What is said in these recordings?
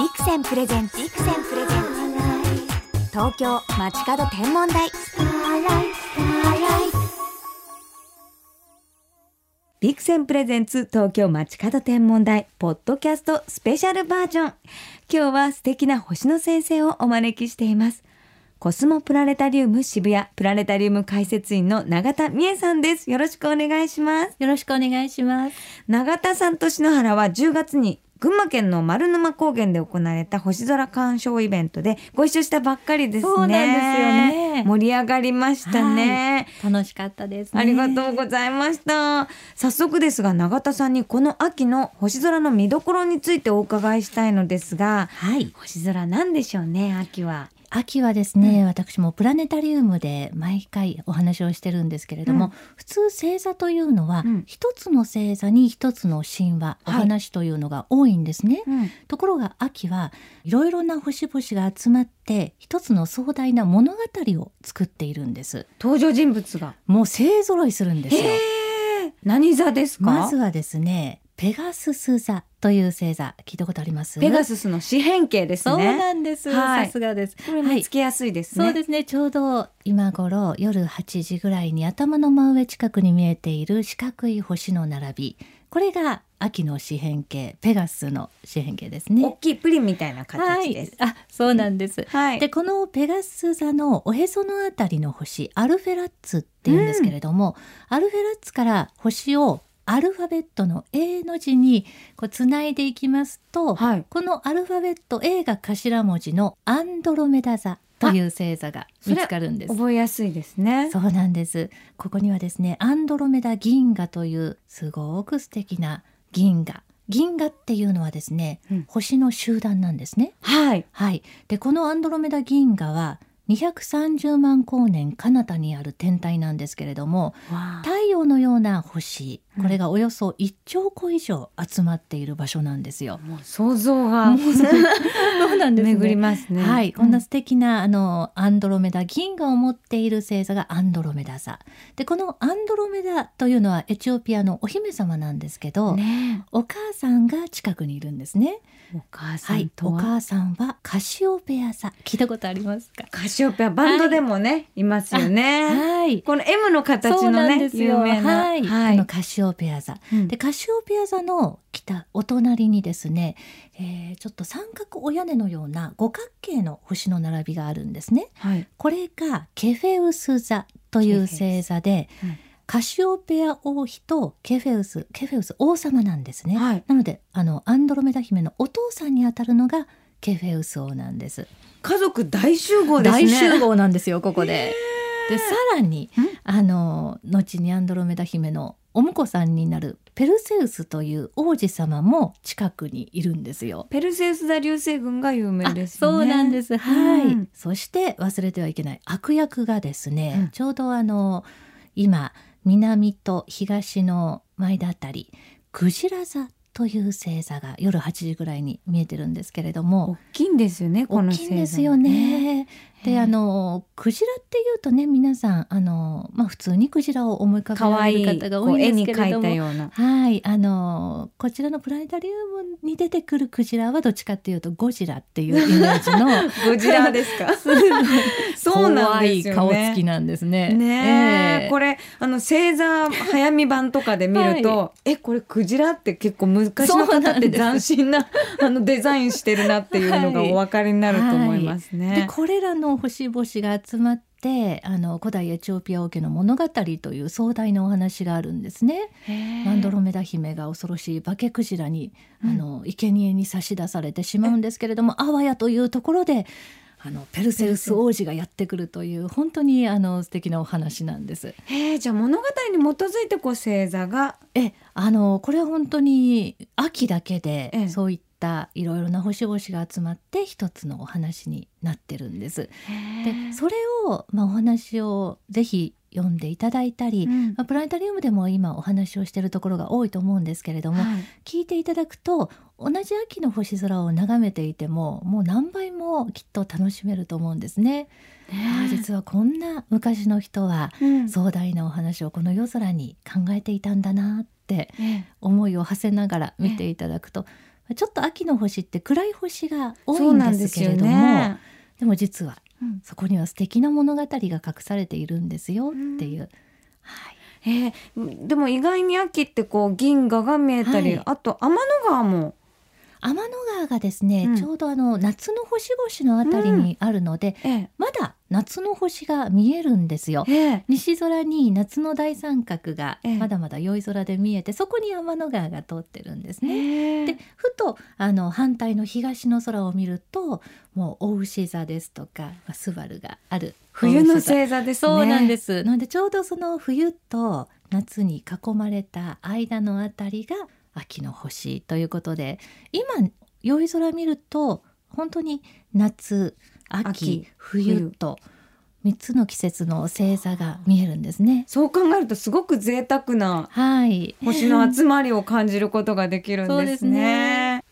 ビクセンプレゼンツビクセンプレゼンツ。東京街角天文台。ビクセンプレゼンツ東京街角天文台。ポッドキャストスペシャルバージョン。今日は素敵な星の先生をお招きしています。コスモプラネタリウム渋谷プラネタリウム解説員の永田美恵さんです。よろしくお願いします。よろしくお願いします。永田さんと篠原は10月に群馬県の丸沼高原で行われた星空鑑賞イベントでご一緒したばっかりですね。そうなんですよね盛り上がりましたね。楽しかったです、ね。ありがとうございました。早速ですが永田さんにこの秋の星空の見どころについてお伺いしたいのですが、はい。星空なんでしょうね秋は。秋はですね、私もプラネタリウムで毎回お話をしてるんですけれども、うん普通星座というのはうん一、つの星座に一つの神話、おはい話というのが多いんですね。うんところが秋はいろいろな星々が集まって一つの壮大な物語を作っているんです。登場人物が。もう勢ぞろいするんですよ。何座ですか？まずはですね、ペガスス座という星座聞いたことあります？ペガススの四辺形ですそうね。なんです。はいさすがです。これ見つけやすいですね。そうですね。ちょうど今頃夜8時ぐらいに頭の真上近くに見えている四角い星の並び。これが秋の四辺形、ペガスの四辺形です大ね。きいプリンみたいな形です。はい。あ、そうなんです。はい。でこのペガス座のおへそのあたりの星アルフェラッツっていうんですけれども、アルフェラッツから星をアルファベットの A の字にこうつないでいきますと、はい。このアルファベット A が頭文字のアンドロメダ座という星座が見つかるんです。覚えやすいですね。そうなんです。ここにはですね、アンドロメダ銀河というすごく素敵な銀河。銀河っていうのはですね、うん星の集団なんですね。はい。はい。で、このアンドロメダ銀河は230万光年彼方にある天体なんですけれども太陽のような星うん。これがおよそ1兆個以上集まっている場所なんですよ。もう想像が。そうなんですね。巡りますね。はい、こんな素敵なあのアンドロメダ銀河を持っている星座がアンドロメダ座。でこのアンドロメダというのはエチオピアのお姫様なんですけど、ねお母さんが近くにいるんですね。えお母さはいんとは、お母さんはカシオペア座。聞いたことありますか？カシオペアバンドでもね、い、ますよね。はい。この M の形のねですよ。有名な、はい、はい。このカシオペア座。うん。でカシオペア座の北お隣にですね、えーちょっと三角お屋根のような五角形の星の並びがあるんですね。はい。これがケフェウス座という星座で、うんカシオペア王妃とケフェウスケフェウス王様なんですね、はい。なのであのアンドロメダ姫のお父さんにあたるのがケフェウス王なんです家族大集合ですね。大集合なんですよここで。でさらにん？あの後にアンドロメダ姫のお婿さんになるペルセウスという王子様も近くにいるんですよ。ペルセウス座流星群が有名あですよね。そうなんです。はい、うんそして忘れてはいけない悪役がですね、うんちょうどあの今南と東の間あたりクジラ座という星座が夜8時ぐらいに見えてるんですけれども大きいんですよね。この大きいんですよね。であのクジラっていうとね皆さんあの、まあ、普通にクジラを思い浮かべられる方が多いんですけれども。たような。はいあのこちらのプラネタリウムに出てくるクジラはどっちかっていうとゴジラっていうイメージの ゴジラですか？そうなんですよね。怖い顔つきなんですね。ねえええこれあの星座早見版とかで見ると、えこれクジラって結構昔の方って斬新なあのデザインしてるなっていうのがお分かりになると思いますね。でこれらの星々が集まってあの古代エチオピア王家の物語という壮大なお話があるんですね。アンドロメダ姫が恐ろしい化けクジラに、うん。あの生贄に差し出されてしまうんですけれどもあわやというところであのペルセウス王子がやってくるという本当にあの素敵なお話なんです。へえじゃあ物語に基づいてこう星座がえあのこれは本当に秋だけで、ええそういったいろいろな星々が集まって一つのお話になってるんです。でそれを、まあ、お話をぜひ読んでいただいたり、うん。まあ、プラネタリウムでも今お話をしているところが多いと思うんですけれども、はい。聞いていただくと同じ秋の星空を眺めていてももう何倍もきっと楽しめると思うんですね。ああ実はこんな昔の人はうん。壮大なお話をこの夜空に考えていたんだなってええ。思いを馳せながら見ていただくとちょっと秋の星って暗い星が多いんですけれどもね。でも実はうん。そこには素敵な物語が隠されているんですよっていう、はい、えーでも意外に秋ってこう銀河が見えたり、はい。あと天の川も天の川がですね、うんちょうどあの夏の星々のあたりにあるので、えまだ夏の星が見えるんですよえ。ええ西空に夏の大三角がええまだまだ良い空で見えて、そこに天の川が通ってるんですね。ええでふとあの反対の東の空を見るともう大牛座ですとか、まあ、スバルがある冬の星座ですね。そうなんです。なのでちょうどその冬と夏に囲まれた間のあたりが秋の星ということで今良い空見ると本当に夏秋秋冬と3つの季節の星座が見えるんですね。そう考えるとすごく贅沢なはい。星の集まりを感じることができるんです。ね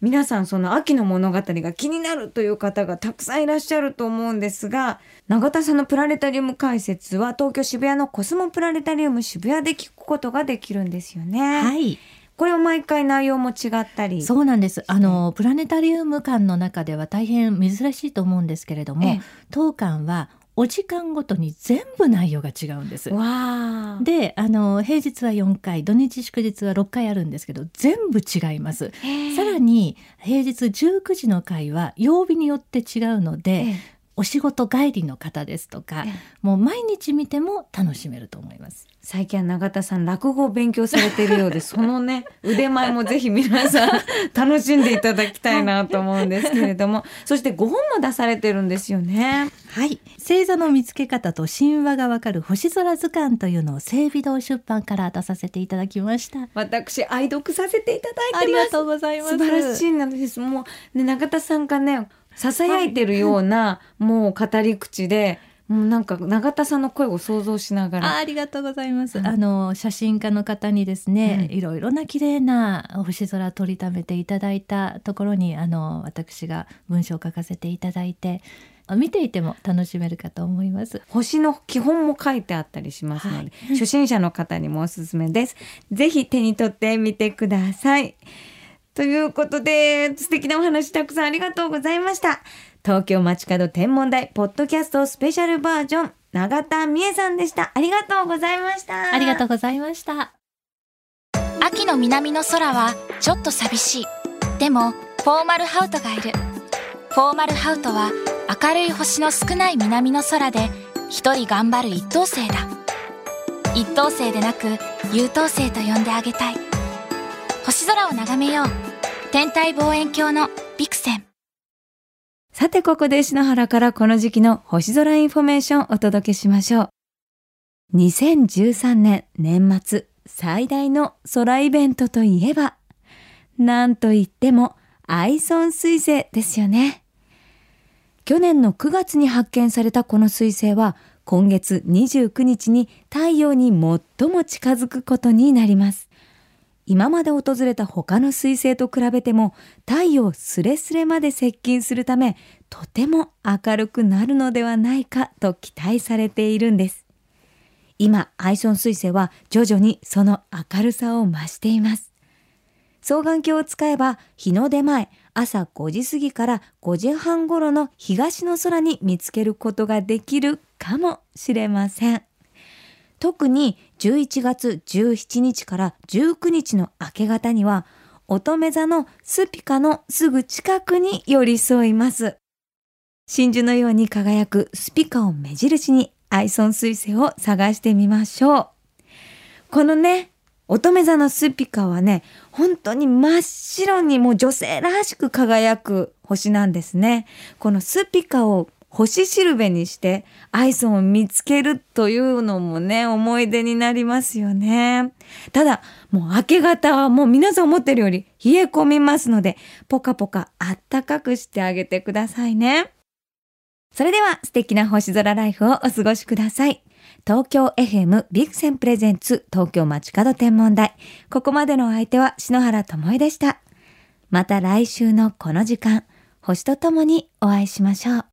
皆さんその秋の物語が気になるという方がたくさんいらっしゃると思うんですが永田さんのプラネタリウム解説は東京渋谷のコスモプラネタリウム渋谷で聞くことができるんですよね。はい。これは毎回内容も違ったり？そうなんです。あのプラネタリウム館の中では大変珍しいと思うんですけれども、ええ当館はお時間ごとに全部内容が違うんです。わあ。であの平日は4回土日祝日は6回あるんですけど全部違います。さらに平日19時の回は曜日によって違うので、ええお仕事帰りの方ですとかええもう毎日見ても楽しめると思います。最近は永田さん落語を勉強されているようで そのね腕前もぜひ皆さん楽しんでいただきたいなと思うんですけれども そして5本も出されてるんですよね。はい星座の見つけ方と神話がわかる星空図鑑というのを整備堂出版から出させていただきました。私愛読させていただありがいてます。とうございます。素晴らしいのです。もう、ね、永田さんがね、囁いてるような、もう語り口で、もうなんか永田さんの声を想像しながあら。ありがとうございます。うんあの写真家の方にですね、うんいろいろな綺麗な星空撮りためていただいたところにあの私が文章を書かせていただいて見ていても楽しめるかと思います。星の基本も書いてあったりしますので、はい初心者の方にもおすすめです。ぜひ手に取ってみてください。ということで、素敵なお話たくさんありがとうございました。東京街角天文台ポッドキャストスペシャルバージョン、永田美恵さんでした。ありがとうございました。ありがとうございました。秋の南の空はちょっと寂しいでもフォーマルハウトがいるフォーマルハウトは明るい星の少ない南の空で一人頑張る一等星だ一等星でなく優等星と呼んであげたい星空を眺めよう天体望遠鏡のビクセンさてここで篠原からこの時期の星空インフォメーションをお届けしましょう。2013年年末最大の空イベントといえば、なんといってもアイソン彗星ですよね。去年の9月に発見されたこの彗星は今月29日に太陽に最も近づくことになります。今まで訪れた他の彗星と比べても太陽すれすれまで接近するためとても明るくなるのではないかと期待されているんです。今アイソン彗星は徐々にその明るさを増しています。双眼鏡を使えば日の出前朝5時過ぎから5時半頃の東の空に見つけることができるかもしれません。特に11月17日から19日の明け方には乙女座のスピカのすぐ近くに寄り添います。真珠のように輝くスピカを目印にアイソン彗星を探してみましょう。このね、乙女座のスピカはね、本当に真っ白にもう女性らしく輝く星なんですね。このスピカを星しるべにしてアイソンを見つけるというのもね、思い出になりますよね。ただ、もう明け方はもう皆さん思ってるより冷え込みますので、ポカポカあったかくしてあげてくださいね。それでは素敵な星空ライフをお過ごしください。東京 FM ビクセンプレゼンツ東京街角天文台。ここまでのお相手は篠原智恵でした。また来週のこの時間、星とともにお会いしましょう。